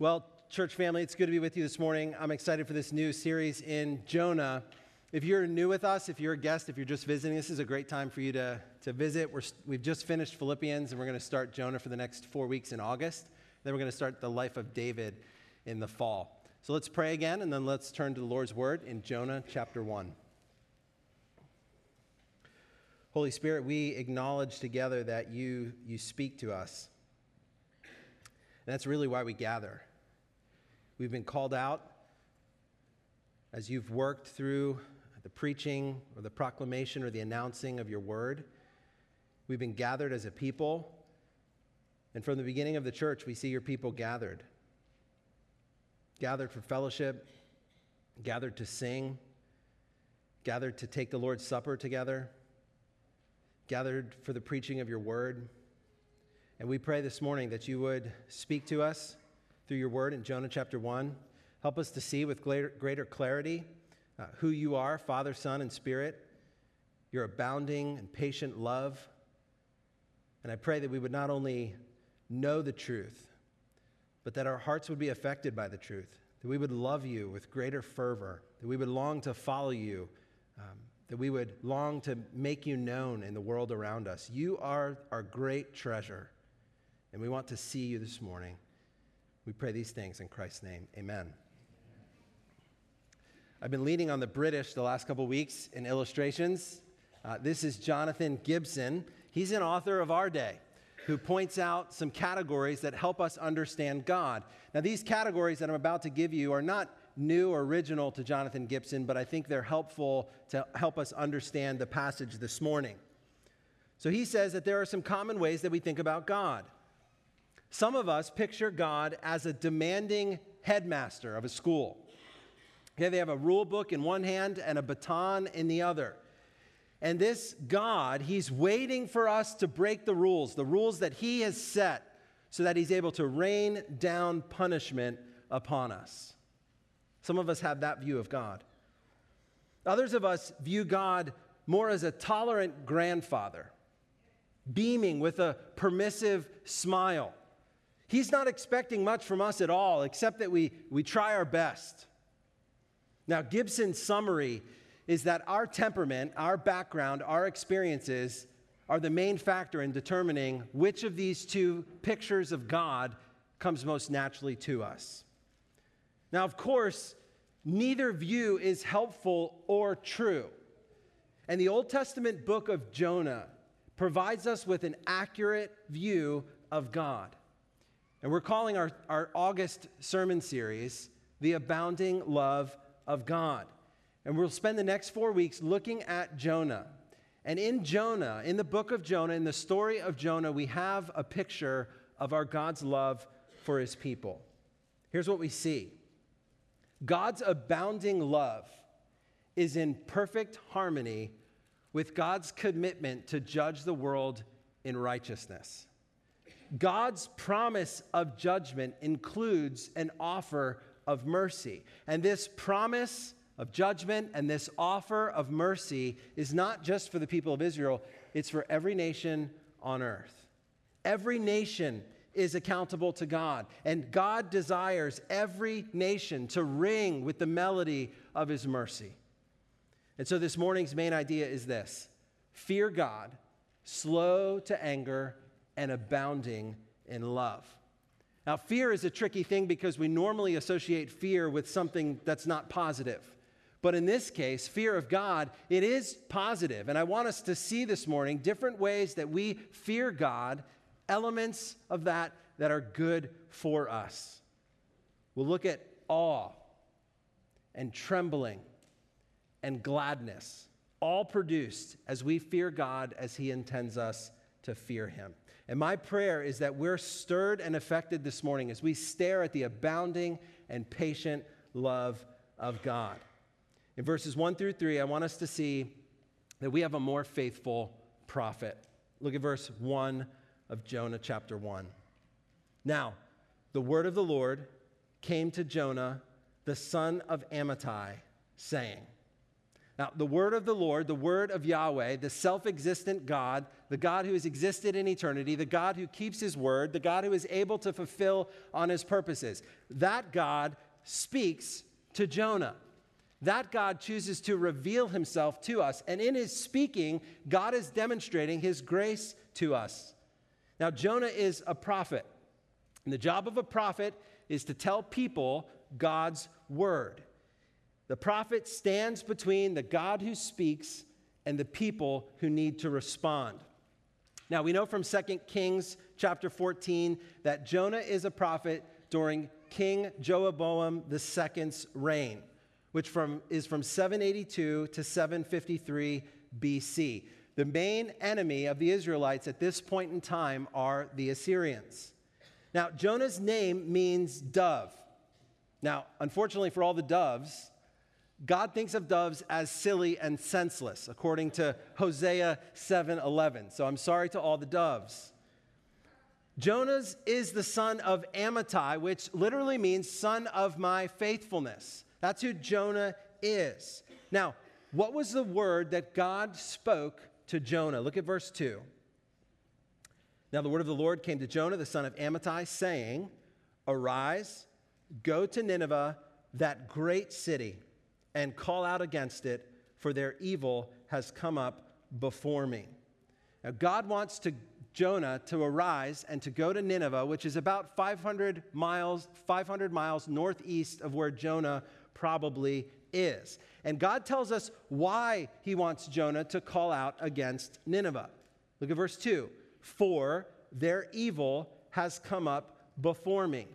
Well, church family, it's good to be with you this morning. I'm excited for this new series in Jonah. If you're new with us, if you're a guest, if you're just visiting, this is a great time for you to, to visit. We're, we've just finished Philippians, and we're going to start Jonah for the next four weeks in August. Then we're going to start the life of David in the fall. So let's pray again, and then let's turn to the Lord's word in Jonah chapter 1. Holy Spirit, we acknowledge together that you, you speak to us. And that's really why we gather. We've been called out as you've worked through the preaching or the proclamation or the announcing of your word. We've been gathered as a people. And from the beginning of the church, we see your people gathered. Gathered for fellowship, gathered to sing, gathered to take the Lord's Supper together, gathered for the preaching of your word. And we pray this morning that you would speak to us through your word in Jonah chapter 1. Help us to see with greater clarity uh, who you are, Father, Son, and Spirit, your abounding and patient love. And I pray that we would not only know the truth, but that our hearts would be affected by the truth, that we would love you with greater fervor, that we would long to follow you, um, that we would long to make you known in the world around us. You are our great treasure and we want to see you this morning. We pray these things in Christ's name. Amen. I've been leaning on the British the last couple weeks in illustrations. Uh, this is Jonathan Gibson. He's an author of our day who points out some categories that help us understand God. Now, these categories that I'm about to give you are not new or original to Jonathan Gibson, but I think they're helpful to help us understand the passage this morning. So he says that there are some common ways that we think about God. Some of us picture God as a demanding headmaster of a school. Okay, they have a rule book in one hand and a baton in the other. And this God, He's waiting for us to break the rules, the rules that He has set, so that He's able to rain down punishment upon us. Some of us have that view of God. Others of us view God more as a tolerant grandfather, beaming with a permissive smile He's not expecting much from us at all, except that we, we try our best. Now, Gibson's summary is that our temperament, our background, our experiences are the main factor in determining which of these two pictures of God comes most naturally to us. Now, of course, neither view is helpful or true. And the Old Testament book of Jonah provides us with an accurate view of God. And we're calling our, our August sermon series The Abounding Love of God. And we'll spend the next four weeks looking at Jonah. And in Jonah, in the book of Jonah, in the story of Jonah, we have a picture of our God's love for his people. Here's what we see God's abounding love is in perfect harmony with God's commitment to judge the world in righteousness. God's promise of judgment includes an offer of mercy. And this promise of judgment and this offer of mercy is not just for the people of Israel, it's for every nation on earth. Every nation is accountable to God, and God desires every nation to ring with the melody of his mercy. And so this morning's main idea is this fear God, slow to anger, and abounding in love. Now, fear is a tricky thing because we normally associate fear with something that's not positive. But in this case, fear of God, it is positive. And I want us to see this morning different ways that we fear God, elements of that that are good for us. We'll look at awe and trembling and gladness, all produced as we fear God as He intends us to fear Him. And my prayer is that we're stirred and affected this morning as we stare at the abounding and patient love of God. In verses 1 through 3, I want us to see that we have a more faithful prophet. Look at verse 1 of Jonah chapter 1. Now, the word of the Lord came to Jonah, the son of Amittai, saying, Now, the word of the Lord, the word of Yahweh, the self existent God, the God who has existed in eternity, the God who keeps his word, the God who is able to fulfill on his purposes, that God speaks to Jonah. That God chooses to reveal himself to us. And in his speaking, God is demonstrating his grace to us. Now, Jonah is a prophet. And the job of a prophet is to tell people God's word. The prophet stands between the God who speaks and the people who need to respond. Now, we know from 2 Kings chapter 14 that Jonah is a prophet during King Jeroboam II's reign, which from, is from 782 to 753 BC. The main enemy of the Israelites at this point in time are the Assyrians. Now, Jonah's name means dove. Now, unfortunately for all the doves, God thinks of doves as silly and senseless, according to Hosea 7:11. So I'm sorry to all the doves. Jonah's is the son of Amittai, which literally means son of my faithfulness. That's who Jonah is. Now, what was the word that God spoke to Jonah? Look at verse 2. Now, the word of the Lord came to Jonah, the son of Amittai, saying, Arise, go to Nineveh, that great city and call out against it, for their evil has come up before me. Now, God wants to Jonah to arise and to go to Nineveh, which is about 500 miles, 500 miles northeast of where Jonah probably is. And God tells us why he wants Jonah to call out against Nineveh. Look at verse 2 For their evil has come up before me.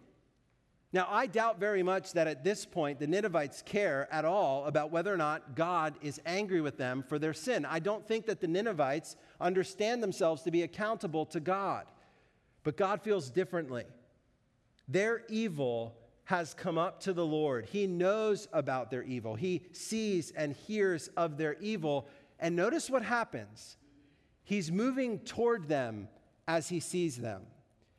Now, I doubt very much that at this point the Ninevites care at all about whether or not God is angry with them for their sin. I don't think that the Ninevites understand themselves to be accountable to God. But God feels differently. Their evil has come up to the Lord. He knows about their evil, He sees and hears of their evil. And notice what happens He's moving toward them as He sees them.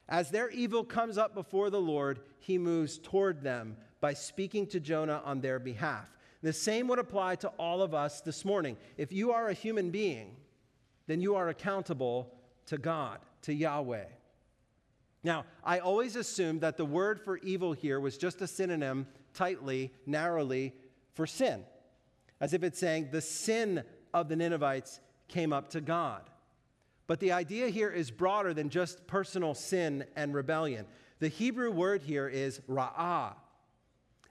As their evil comes up before the Lord, he moves toward them by speaking to Jonah on their behalf. The same would apply to all of us this morning. If you are a human being, then you are accountable to God, to Yahweh. Now, I always assumed that the word for evil here was just a synonym, tightly, narrowly, for sin, as if it's saying the sin of the Ninevites came up to God. But the idea here is broader than just personal sin and rebellion. The Hebrew word here is ra'ah,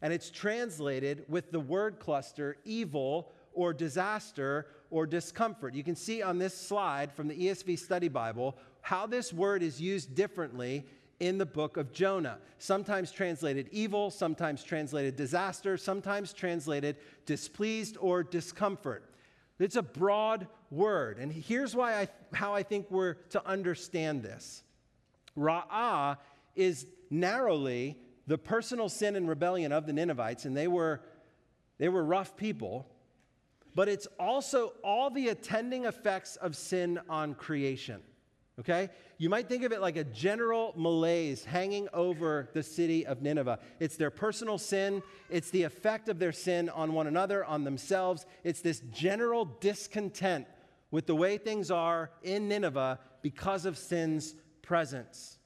and it's translated with the word cluster evil or disaster or discomfort. You can see on this slide from the ESV Study Bible how this word is used differently in the book of Jonah. Sometimes translated evil, sometimes translated disaster, sometimes translated displeased or discomfort. It's a broad word. And here's why I, how I think we're to understand this. Ra'ah is narrowly the personal sin and rebellion of the Ninevites, and they were, they were rough people, but it's also all the attending effects of sin on creation. Okay? You might think of it like a general malaise hanging over the city of Nineveh. It's their personal sin, it's the effect of their sin on one another, on themselves. It's this general discontent with the way things are in Nineveh because of sin's presence.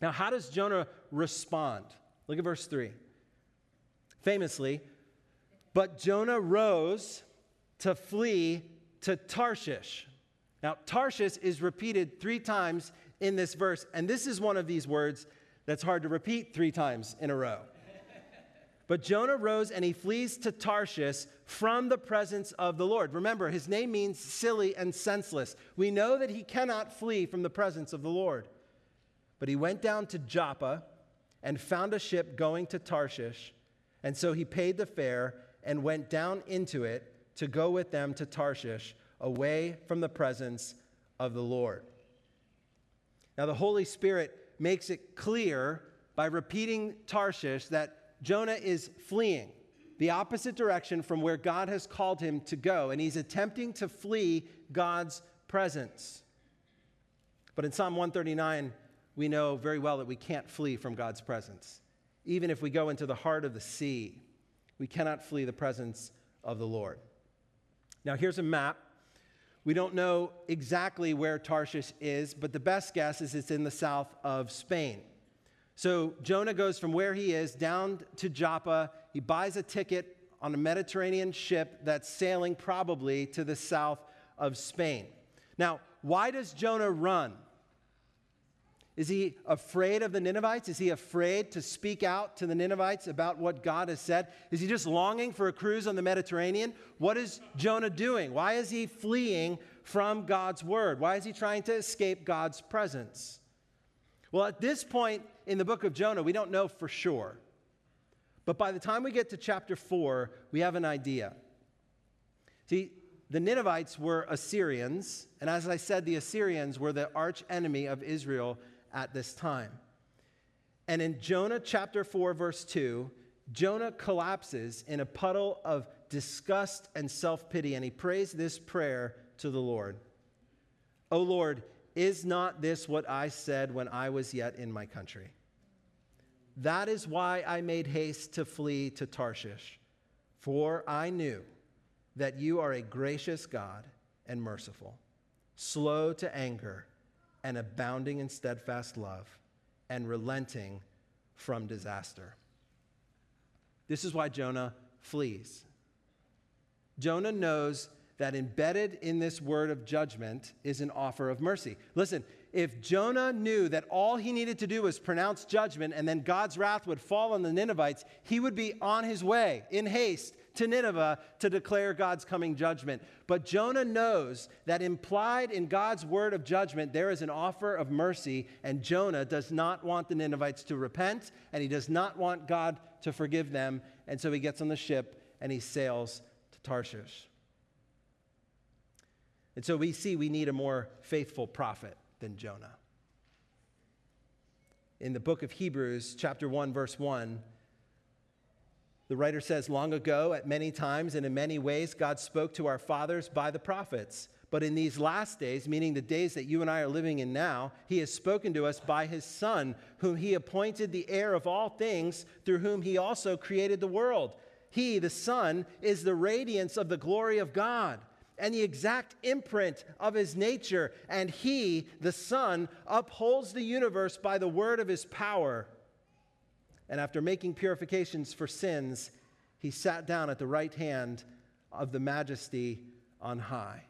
Now, how does Jonah respond? Look at verse 3. Famously, but Jonah rose to flee to Tarshish. Now, Tarshish is repeated three times in this verse, and this is one of these words that's hard to repeat three times in a row. But Jonah rose and he flees to Tarshish from the presence of the Lord. Remember, his name means silly and senseless. We know that he cannot flee from the presence of the Lord. But he went down to Joppa and found a ship going to Tarshish. And so he paid the fare and went down into it to go with them to Tarshish, away from the presence of the Lord. Now, the Holy Spirit makes it clear by repeating Tarshish that Jonah is fleeing the opposite direction from where God has called him to go, and he's attempting to flee God's presence. But in Psalm 139, we know very well that we can't flee from God's presence. Even if we go into the heart of the sea, we cannot flee the presence of the Lord. Now, here's a map. We don't know exactly where Tarshish is, but the best guess is it's in the south of Spain. So Jonah goes from where he is down to Joppa. He buys a ticket on a Mediterranean ship that's sailing probably to the south of Spain. Now, why does Jonah run? Is he afraid of the Ninevites? Is he afraid to speak out to the Ninevites about what God has said? Is he just longing for a cruise on the Mediterranean? What is Jonah doing? Why is he fleeing from God's word? Why is he trying to escape God's presence? Well, at this point in the book of Jonah, we don't know for sure. But by the time we get to chapter 4, we have an idea. See, the Ninevites were Assyrians, and as I said, the Assyrians were the arch enemy of Israel at this time. And in Jonah chapter 4, verse 2, Jonah collapses in a puddle of disgust and self pity, and he prays this prayer to the Lord O Lord, is not this what I said when I was yet in my country? That is why I made haste to flee to Tarshish, for I knew that you are a gracious God and merciful, slow to anger and abounding in steadfast love, and relenting from disaster. This is why Jonah flees. Jonah knows that embedded in this word of judgment is an offer of mercy. Listen, if Jonah knew that all he needed to do was pronounce judgment and then God's wrath would fall on the Ninevites, he would be on his way in haste to Nineveh to declare God's coming judgment. But Jonah knows that implied in God's word of judgment, there is an offer of mercy, and Jonah does not want the Ninevites to repent, and he does not want God to forgive them. And so he gets on the ship and he sails to Tarshish. And so we see we need a more faithful prophet than Jonah. In the book of Hebrews, chapter 1, verse 1, the writer says, Long ago, at many times and in many ways, God spoke to our fathers by the prophets. But in these last days, meaning the days that you and I are living in now, he has spoken to us by his Son, whom he appointed the heir of all things, through whom he also created the world. He, the Son, is the radiance of the glory of God and the exact imprint of his nature. And he, the Son, upholds the universe by the word of his power and after making purifications for sins, he sat down at the right hand of the majesty on high.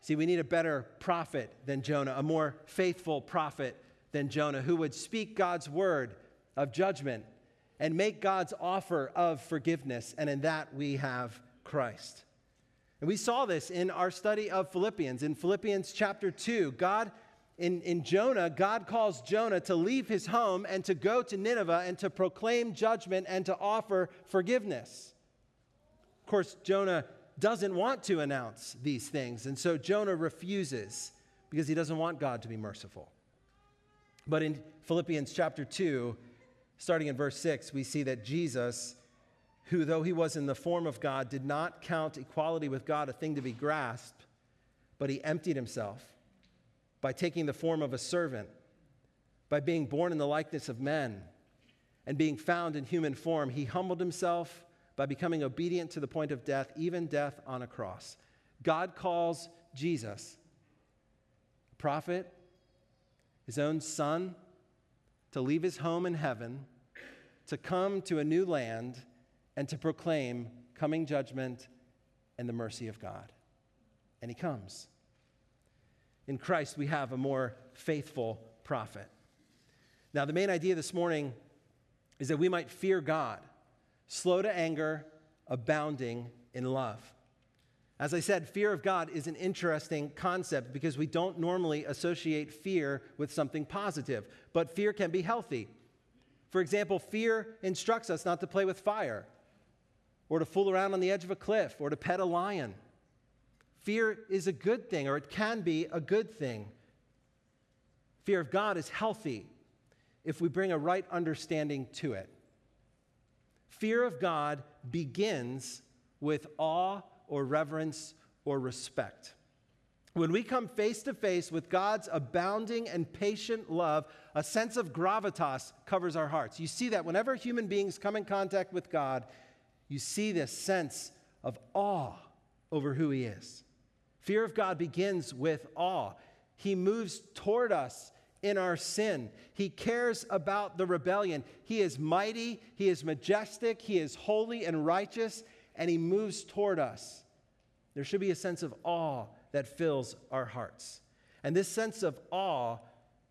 See, we need a better prophet than Jonah, a more faithful prophet than Jonah, who would speak God's word of judgment and make God's offer of forgiveness. And in that, we have Christ. And we saw this in our study of Philippians. In Philippians chapter 2, God in, in Jonah, God calls Jonah to leave his home and to go to Nineveh and to proclaim judgment and to offer forgiveness. Of course, Jonah doesn't want to announce these things, and so Jonah refuses because he doesn't want God to be merciful. But in Philippians chapter 2, starting in verse 6, we see that Jesus, who though he was in the form of God, did not count equality with God a thing to be grasped, but he emptied himself by taking the form of a servant, by being born in the likeness of men, and being found in human form, he humbled himself by becoming obedient to the point of death, even death on a cross. God calls Jesus, a prophet, his own son, to leave his home in heaven, to come to a new land, and to proclaim coming judgment and the mercy of God. And he comes. In Christ, we have a more faithful prophet. Now, the main idea this morning is that we might fear God, slow to anger, abounding in love. As I said, fear of God is an interesting concept because we don't normally associate fear with something positive, but fear can be healthy. For example, fear instructs us not to play with fire, or to fool around on the edge of a cliff, or to pet a lion. Fear is a good thing, or it can be a good thing. Fear of God is healthy if we bring a right understanding to it. Fear of God begins with awe or reverence or respect. When we come face to face with God's abounding and patient love, a sense of gravitas covers our hearts. You see that whenever human beings come in contact with God, you see this sense of awe over who he is. Fear of God begins with awe. He moves toward us in our sin. He cares about the rebellion. He is mighty, he is majestic, he is holy and righteous, and he moves toward us. There should be a sense of awe that fills our hearts. And this sense of awe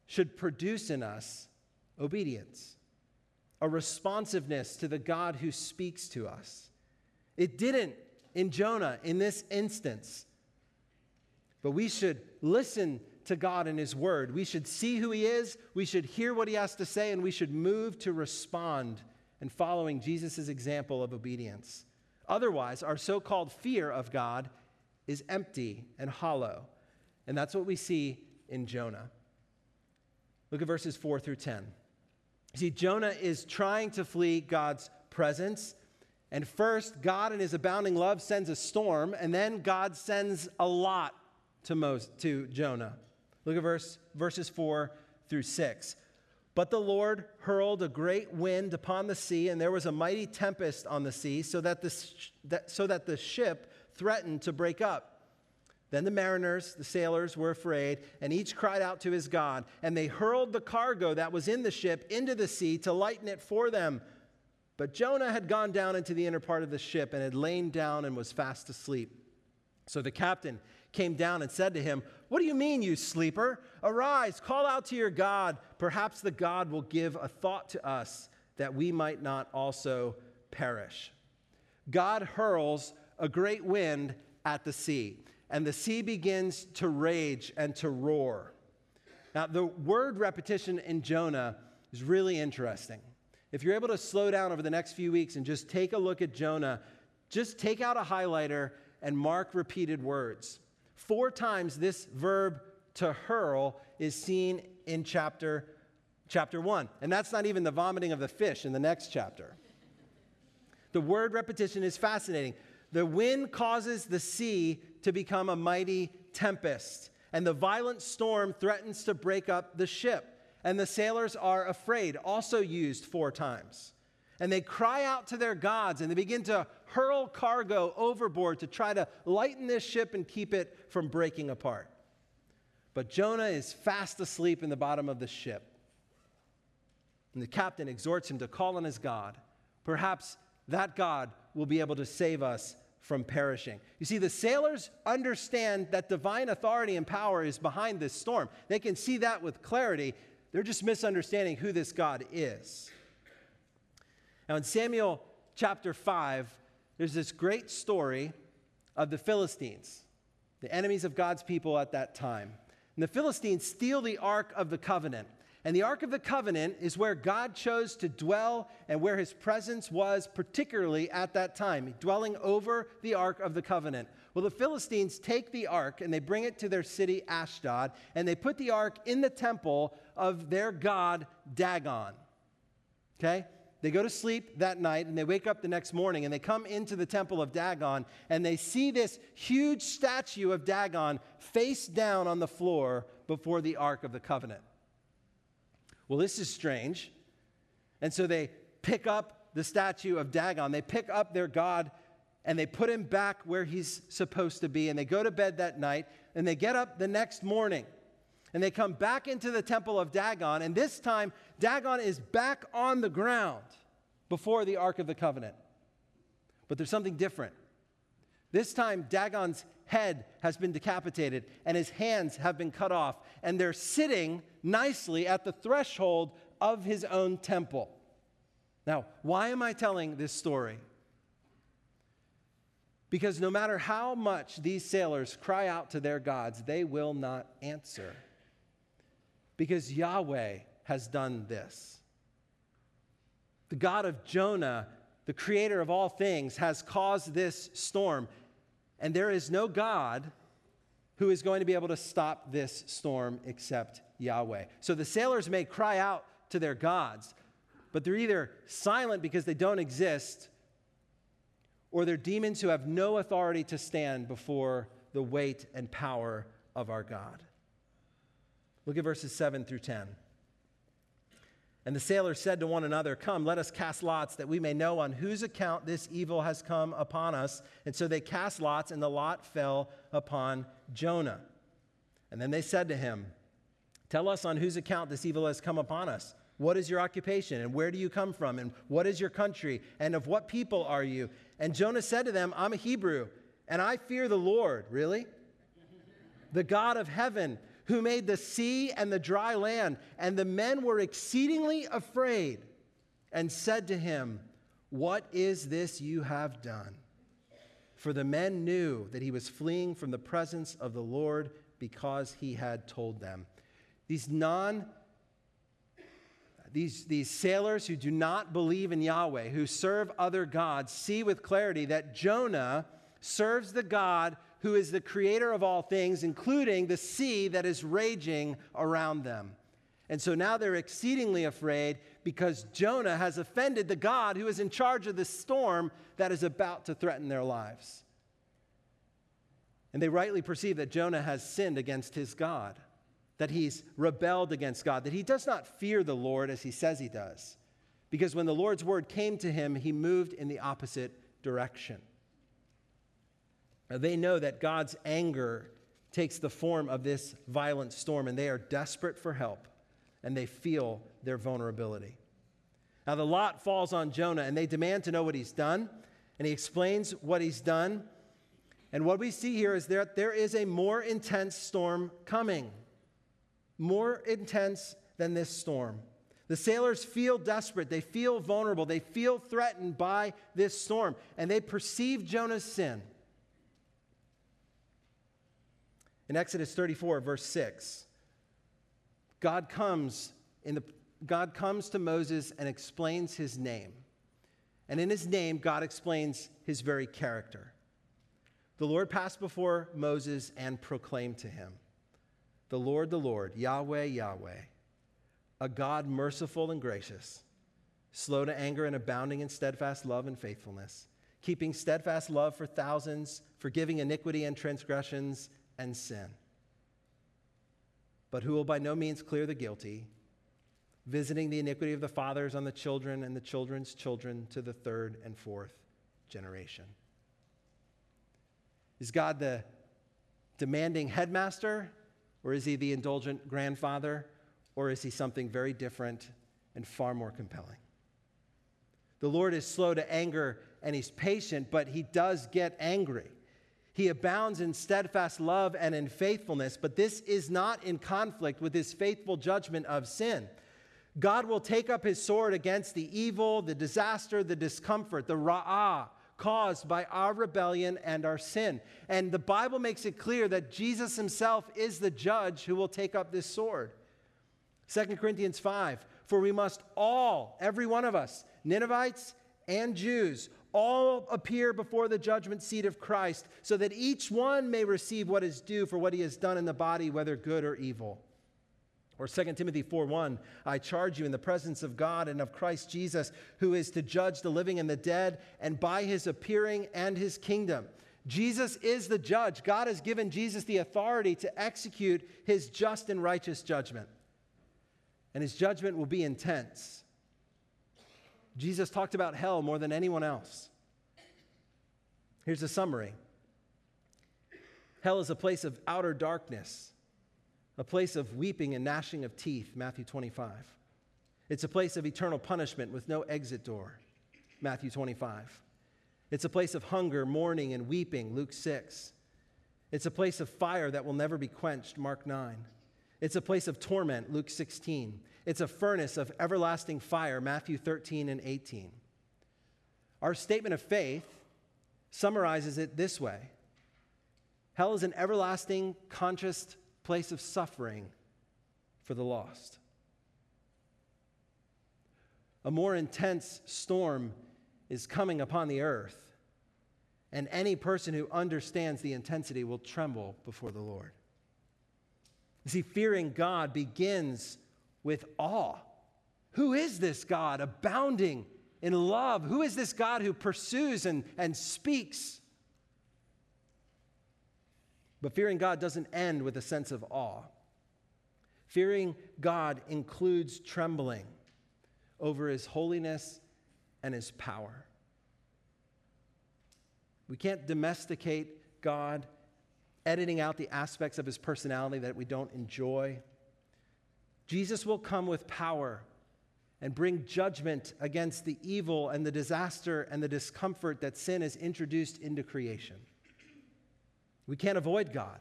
should produce in us obedience, a responsiveness to the God who speaks to us. It didn't in Jonah in this instance, but we should listen to God and His Word. We should see who He is, we should hear what He has to say, and we should move to respond and following Jesus' example of obedience. Otherwise, our so called fear of God is empty and hollow. And that's what we see in Jonah. Look at verses 4 through 10. See, Jonah is trying to flee God's presence. And first, God in his abounding love sends a storm, and then God sends a lot to, Moses, to Jonah. Look at verse, verses 4 through 6. But the Lord hurled a great wind upon the sea, and there was a mighty tempest on the sea, so that the, that, so that the ship threatened to break up. Then the mariners, the sailors, were afraid, and each cried out to his God. And they hurled the cargo that was in the ship into the sea to lighten it for them. But Jonah had gone down into the inner part of the ship and had lain down and was fast asleep. So the captain came down and said to him, What do you mean, you sleeper? Arise, call out to your God. Perhaps the God will give a thought to us that we might not also perish. God hurls a great wind at the sea, and the sea begins to rage and to roar. Now, the word repetition in Jonah is really interesting. If you're able to slow down over the next few weeks and just take a look at Jonah, just take out a highlighter and mark repeated words. Four times this verb to hurl is seen in chapter chapter 1. And that's not even the vomiting of the fish in the next chapter. The word repetition is fascinating. The wind causes the sea to become a mighty tempest, and the violent storm threatens to break up the ship. And the sailors are afraid, also used four times. And they cry out to their gods and they begin to hurl cargo overboard to try to lighten this ship and keep it from breaking apart. But Jonah is fast asleep in the bottom of the ship. And the captain exhorts him to call on his God. Perhaps that God will be able to save us from perishing. You see, the sailors understand that divine authority and power is behind this storm. They can see that with clarity. They're just misunderstanding who this God is. Now, in Samuel chapter 5, there's this great story of the Philistines, the enemies of God's people at that time. And the Philistines steal the Ark of the Covenant. And the Ark of the Covenant is where God chose to dwell and where his presence was, particularly at that time, dwelling over the Ark of the Covenant. Well, the Philistines take the Ark and they bring it to their city, Ashdod, and they put the Ark in the temple of their god, Dagon. Okay? They go to sleep that night and they wake up the next morning and they come into the temple of Dagon and they see this huge statue of Dagon face down on the floor before the Ark of the Covenant. Well, this is strange. And so they pick up the statue of Dagon, they pick up their God, and they put him back where he's supposed to be. And they go to bed that night, and they get up the next morning. And they come back into the temple of Dagon, and this time Dagon is back on the ground before the Ark of the Covenant. But there's something different. This time, Dagon's head has been decapitated and his hands have been cut off, and they're sitting nicely at the threshold of his own temple. Now, why am I telling this story? Because no matter how much these sailors cry out to their gods, they will not answer. Because Yahweh has done this. The God of Jonah, the creator of all things, has caused this storm. And there is no God who is going to be able to stop this storm except Yahweh. So the sailors may cry out to their gods, but they're either silent because they don't exist, or they're demons who have no authority to stand before the weight and power of our God. Look at verses 7 through 10. And the sailors said to one another, Come, let us cast lots that we may know on whose account this evil has come upon us. And so they cast lots, and the lot fell upon Jonah. And then they said to him, Tell us on whose account this evil has come upon us. What is your occupation? And where do you come from? And what is your country? And of what people are you? And Jonah said to them, I'm a Hebrew, and I fear the Lord. Really? The God of heaven who made the sea and the dry land. And the men were exceedingly afraid and said to him, What is this you have done? For the men knew that he was fleeing from the presence of the Lord because he had told them. These non these, these sailors who do not believe in Yahweh, who serve other gods, see with clarity that Jonah serves the God who is the creator of all things, including the sea that is raging around them. And so now they're exceedingly afraid because Jonah has offended the God who is in charge of the storm that is about to threaten their lives. And they rightly perceive that Jonah has sinned against his God, that he's rebelled against God, that he does not fear the Lord as he says he does. Because when the Lord's word came to him, he moved in the opposite direction. Uh, they know that God's anger takes the form of this violent storm, and they are desperate for help, and they feel their vulnerability. Now, the lot falls on Jonah, and they demand to know what he's done, and he explains what he's done. And what we see here is that there is a more intense storm coming, more intense than this storm. The sailors feel desperate, they feel vulnerable, they feel threatened by this storm, and they perceive Jonah's sin. In Exodus 34, verse 6, God comes, in the, God comes to Moses and explains his name. And in his name, God explains his very character. The Lord passed before Moses and proclaimed to him, The Lord, the Lord, Yahweh, Yahweh, a God merciful and gracious, slow to anger and abounding in steadfast love and faithfulness, keeping steadfast love for thousands, forgiving iniquity and transgressions and sin, but who will by no means clear the guilty, visiting the iniquity of the fathers on the children and the children's children to the third and fourth generation. Is God the demanding headmaster, or is he the indulgent grandfather, or is he something very different and far more compelling? The Lord is slow to anger and he's patient, but he does get angry. He abounds in steadfast love and in faithfulness, but this is not in conflict with his faithful judgment of sin. God will take up his sword against the evil, the disaster, the discomfort, the ra'ah caused by our rebellion and our sin. And the Bible makes it clear that Jesus himself is the judge who will take up this sword. 2 Corinthians 5 For we must all, every one of us, Ninevites and Jews, all appear before the judgment seat of Christ, so that each one may receive what is due for what he has done in the body, whether good or evil. Or 2 Timothy 4:1, I charge you in the presence of God and of Christ Jesus, who is to judge the living and the dead, and by his appearing and his kingdom. Jesus is the judge. God has given Jesus the authority to execute his just and righteous judgment. And his judgment will be intense. Jesus talked about hell more than anyone else. Here's a summary Hell is a place of outer darkness, a place of weeping and gnashing of teeth, Matthew 25. It's a place of eternal punishment with no exit door, Matthew 25. It's a place of hunger, mourning, and weeping, Luke 6. It's a place of fire that will never be quenched, Mark 9. It's a place of torment, Luke 16. It's a furnace of everlasting fire, Matthew 13 and 18. Our statement of faith summarizes it this way Hell is an everlasting, conscious place of suffering for the lost. A more intense storm is coming upon the earth, and any person who understands the intensity will tremble before the Lord. You see, fearing God begins with awe. Who is this God abounding in love? Who is this God who pursues and, and speaks? But fearing God doesn't end with a sense of awe. Fearing God includes trembling. over his holiness and his power. We can't domesticate God, editing out the aspects of his personality that we don't enjoy. Jesus will come with power and bring judgment against the evil and the disaster and the discomfort that sin has introduced into creation. We can't avoid God.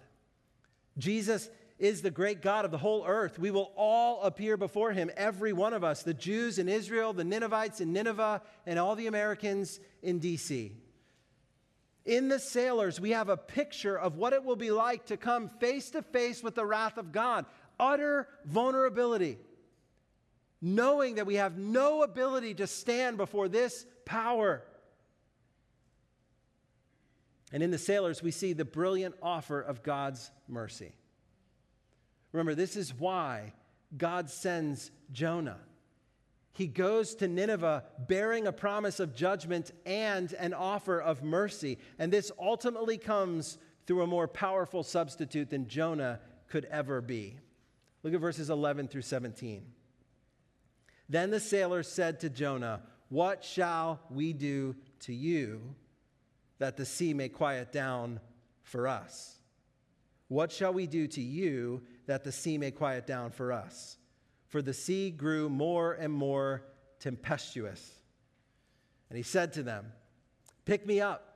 Jesus is the great God of the whole earth. We will all appear before him, every one of us, the Jews in Israel, the Ninevites in Nineveh, and all the Americans in DC. In the sailors, we have a picture of what it will be like to come face to face with the wrath of God utter vulnerability, knowing that we have no ability to stand before this power. And in the sailors, we see the brilliant offer of God's mercy. Remember, this is why God sends Jonah. He goes to Nineveh bearing a promise of judgment and an offer of mercy. And this ultimately comes through a more powerful substitute than Jonah could ever be. Look at verses 11 through 17. Then the sailors said to Jonah, What shall we do to you that the sea may quiet down for us? What shall we do to you that the sea may quiet down for us? For the sea grew more and more tempestuous. And he said to them, Pick me up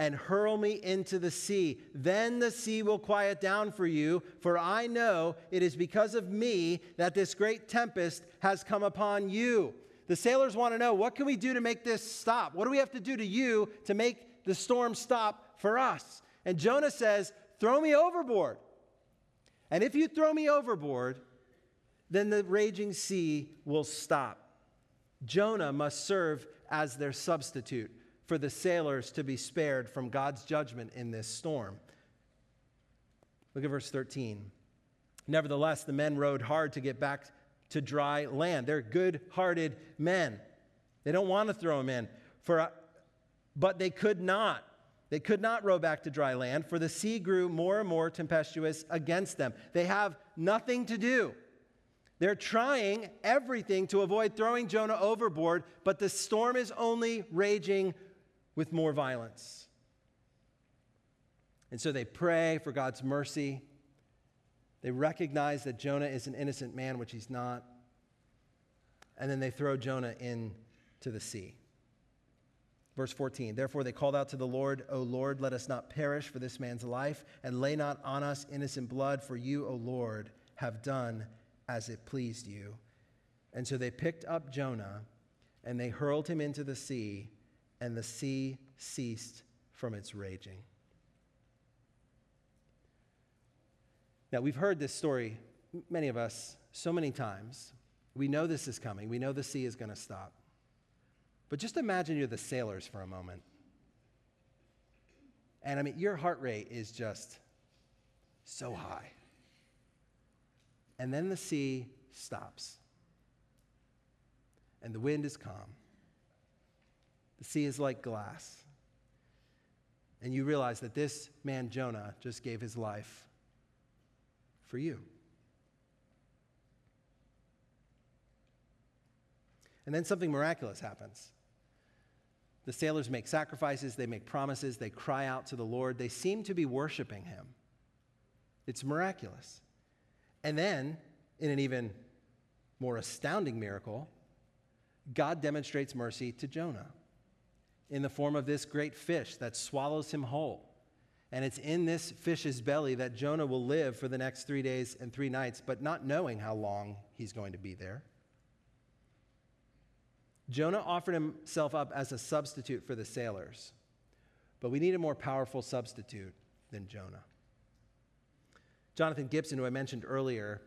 and hurl me into the sea. Then the sea will quiet down for you, for I know it is because of me that this great tempest has come upon you. The sailors want to know what can we do to make this stop? What do we have to do to you to make the storm stop for us? And Jonah says, Throw me overboard. And if you throw me overboard, then the raging sea will stop. Jonah must serve as their substitute for the sailors to be spared from God's judgment in this storm. Look at verse 13. Nevertheless, the men rowed hard to get back to dry land. They're good hearted men. They don't want to throw them in, for, but they could not. They could not row back to dry land, for the sea grew more and more tempestuous against them. They have nothing to do. They're trying everything to avoid throwing Jonah overboard, but the storm is only raging with more violence. And so they pray for God's mercy. They recognize that Jonah is an innocent man, which he's not. And then they throw Jonah into the sea. Verse 14, therefore they called out to the Lord, O Lord, let us not perish for this man's life, and lay not on us innocent blood, for you, O Lord, have done as it pleased you. And so they picked up Jonah, and they hurled him into the sea, and the sea ceased from its raging. Now, we've heard this story, many of us, so many times. We know this is coming. We know the sea is going to stop. But just imagine you're the sailors for a moment. And I mean, your heart rate is just so high. And then the sea stops, and the wind is calm. The sea is like glass. And you realize that this man, Jonah, just gave his life for you. And then something miraculous happens. The sailors make sacrifices, they make promises, they cry out to the Lord. They seem to be worshiping him. It's miraculous. And then, in an even more astounding miracle, God demonstrates mercy to Jonah in the form of this great fish that swallows him whole. And it's in this fish's belly that Jonah will live for the next three days and three nights, but not knowing how long he's going to be there. Jonah offered himself up as a substitute for the sailors, but we need a more powerful substitute than Jonah. Jonathan Gibson, who I mentioned earlier,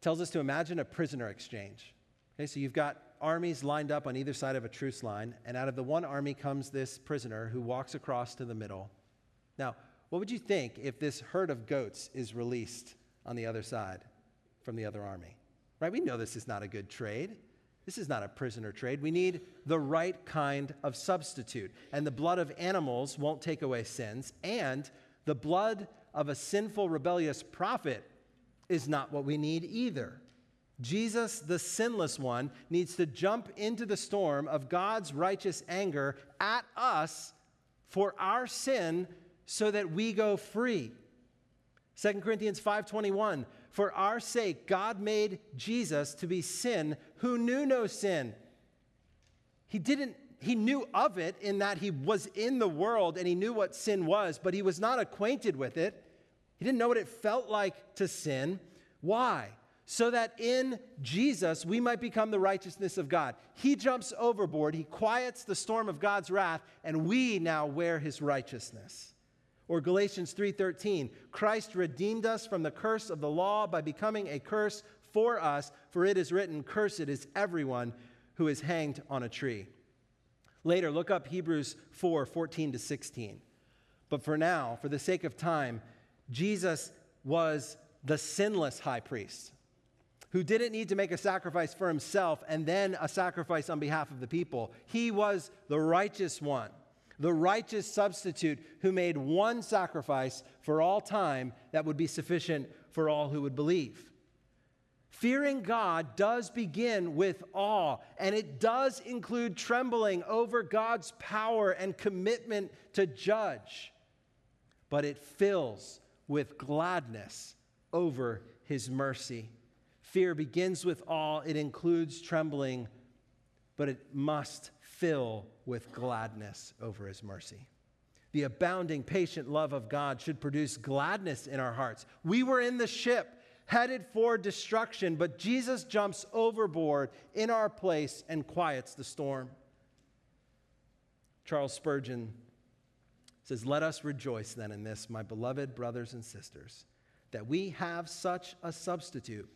tells us to imagine a prisoner exchange. Okay, so you've got armies lined up on either side of a truce line, and out of the one army comes this prisoner who walks across to the middle. Now, what would you think if this herd of goats is released on the other side from the other army? Right? We know this is not a good trade. This is not a prisoner trade. We need the right kind of substitute. And the blood of animals won't take away sins, and the blood of a sinful, rebellious prophet is not what we need either. Jesus, the sinless one, needs to jump into the storm of God's righteous anger at us for our sin so that we go free. 2 Corinthians 5:21 For our sake God made Jesus to be sin who knew no sin. He didn't he knew of it in that he was in the world and he knew what sin was, but he was not acquainted with it. He didn't know what it felt like to sin. Why? So that in Jesus we might become the righteousness of God. He jumps overboard, he quiets the storm of God's wrath, and we now wear his righteousness. Or Galatians 3:13, Christ redeemed us from the curse of the law by becoming a curse for us, for it is written, cursed is everyone who is hanged on a tree. Later, look up Hebrews 4 14 to 16. But for now, for the sake of time, Jesus was the sinless high priest who didn't need to make a sacrifice for himself and then a sacrifice on behalf of the people. He was the righteous one, the righteous substitute who made one sacrifice for all time that would be sufficient for all who would believe. Fearing God does begin with awe, and it does include trembling over God's power and commitment to judge. But it fills with gladness over his mercy. Fear begins with awe, it includes trembling, but it must fill with gladness over his mercy. The abounding, patient love of God should produce gladness in our hearts. We were in the ship headed for destruction, but Jesus jumps overboard in our place and quiets the storm. Charles Spurgeon says, Let us rejoice then in this, my beloved brothers and sisters, that we have such a substitute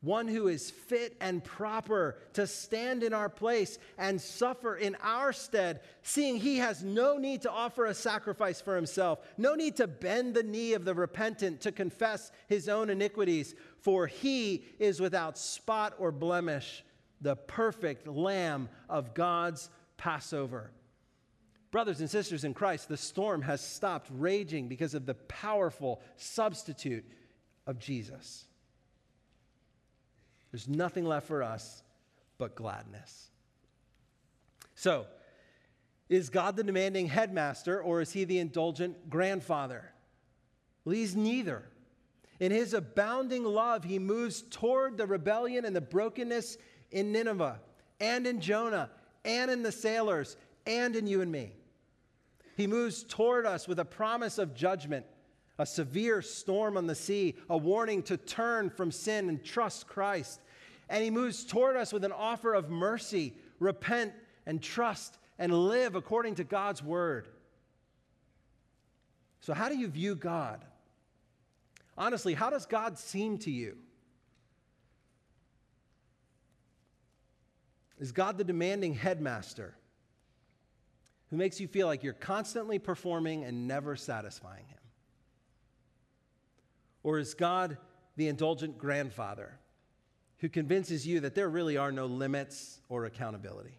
one who is fit and proper to stand in our place and suffer in our stead, seeing he has no need to offer a sacrifice for himself, no need to bend the knee of the repentant to confess his own iniquities, for he is without spot or blemish, the perfect Lamb of God's Passover. Brothers and sisters in Christ, the storm has stopped raging because of the powerful substitute of Jesus. There's nothing left for us but gladness. So, is God the demanding headmaster or is he the indulgent grandfather? Well, he's neither. In his abounding love, he moves toward the rebellion and the brokenness in Nineveh and in Jonah and in the sailors and in you and me. He moves toward us with a promise of judgment, a severe storm on the sea, a warning to turn from sin and trust Christ, and he moves toward us with an offer of mercy repent and trust and live according to God's word. So, how do you view God? Honestly, how does God seem to you? Is God the demanding headmaster who makes you feel like you're constantly performing and never satisfying him? Or is God the indulgent grandfather who convinces you that there really are no limits or accountability?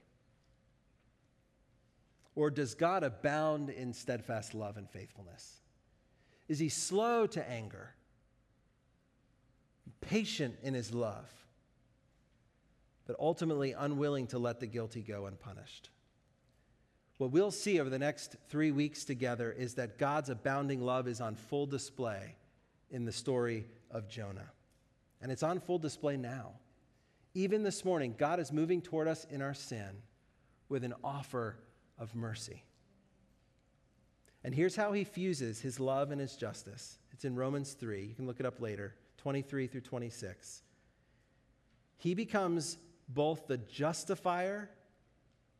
Or does God abound in steadfast love and faithfulness? Is he slow to anger, patient in his love, but ultimately unwilling to let the guilty go unpunished? What we'll see over the next three weeks together is that God's abounding love is on full display in the story of Jonah. And it's on full display now. Even this morning, God is moving toward us in our sin with an offer of mercy. And here's how he fuses his love and his justice. It's in Romans 3. You can look it up later, 23 through 26. He becomes both the justifier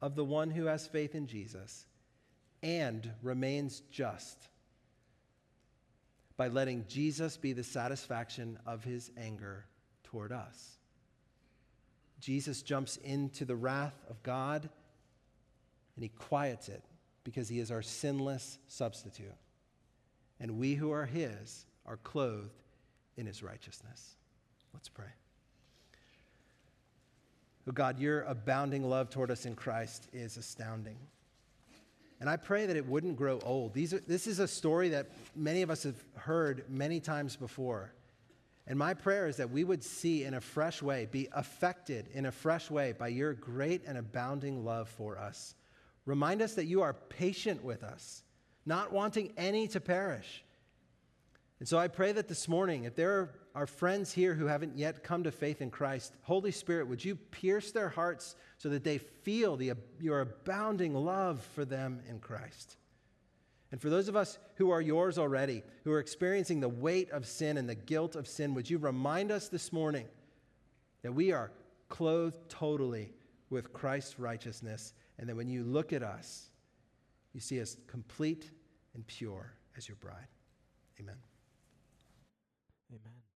of the one who has faith in Jesus and remains just by letting Jesus be the satisfaction of his anger toward us. Jesus jumps into the wrath of God and he quiets it because he is our sinless substitute. And we who are his are clothed in his righteousness. Let's pray. Oh God, your abounding love toward us in Christ is astounding. And I pray that it wouldn't grow old. These are, this is a story that many of us have heard many times before. And my prayer is that we would see in a fresh way, be affected in a fresh way by your great and abounding love for us. Remind us that you are patient with us, not wanting any to perish. And so I pray that this morning, if there are friends here who haven't yet come to faith in Christ, Holy Spirit, would you pierce their hearts so that they feel the, your abounding love for them in Christ? And for those of us who are yours already, who are experiencing the weight of sin and the guilt of sin, would you remind us this morning that we are clothed totally with Christ's righteousness, and that when you look at us, you see us complete and pure as your bride. Amen. Amen.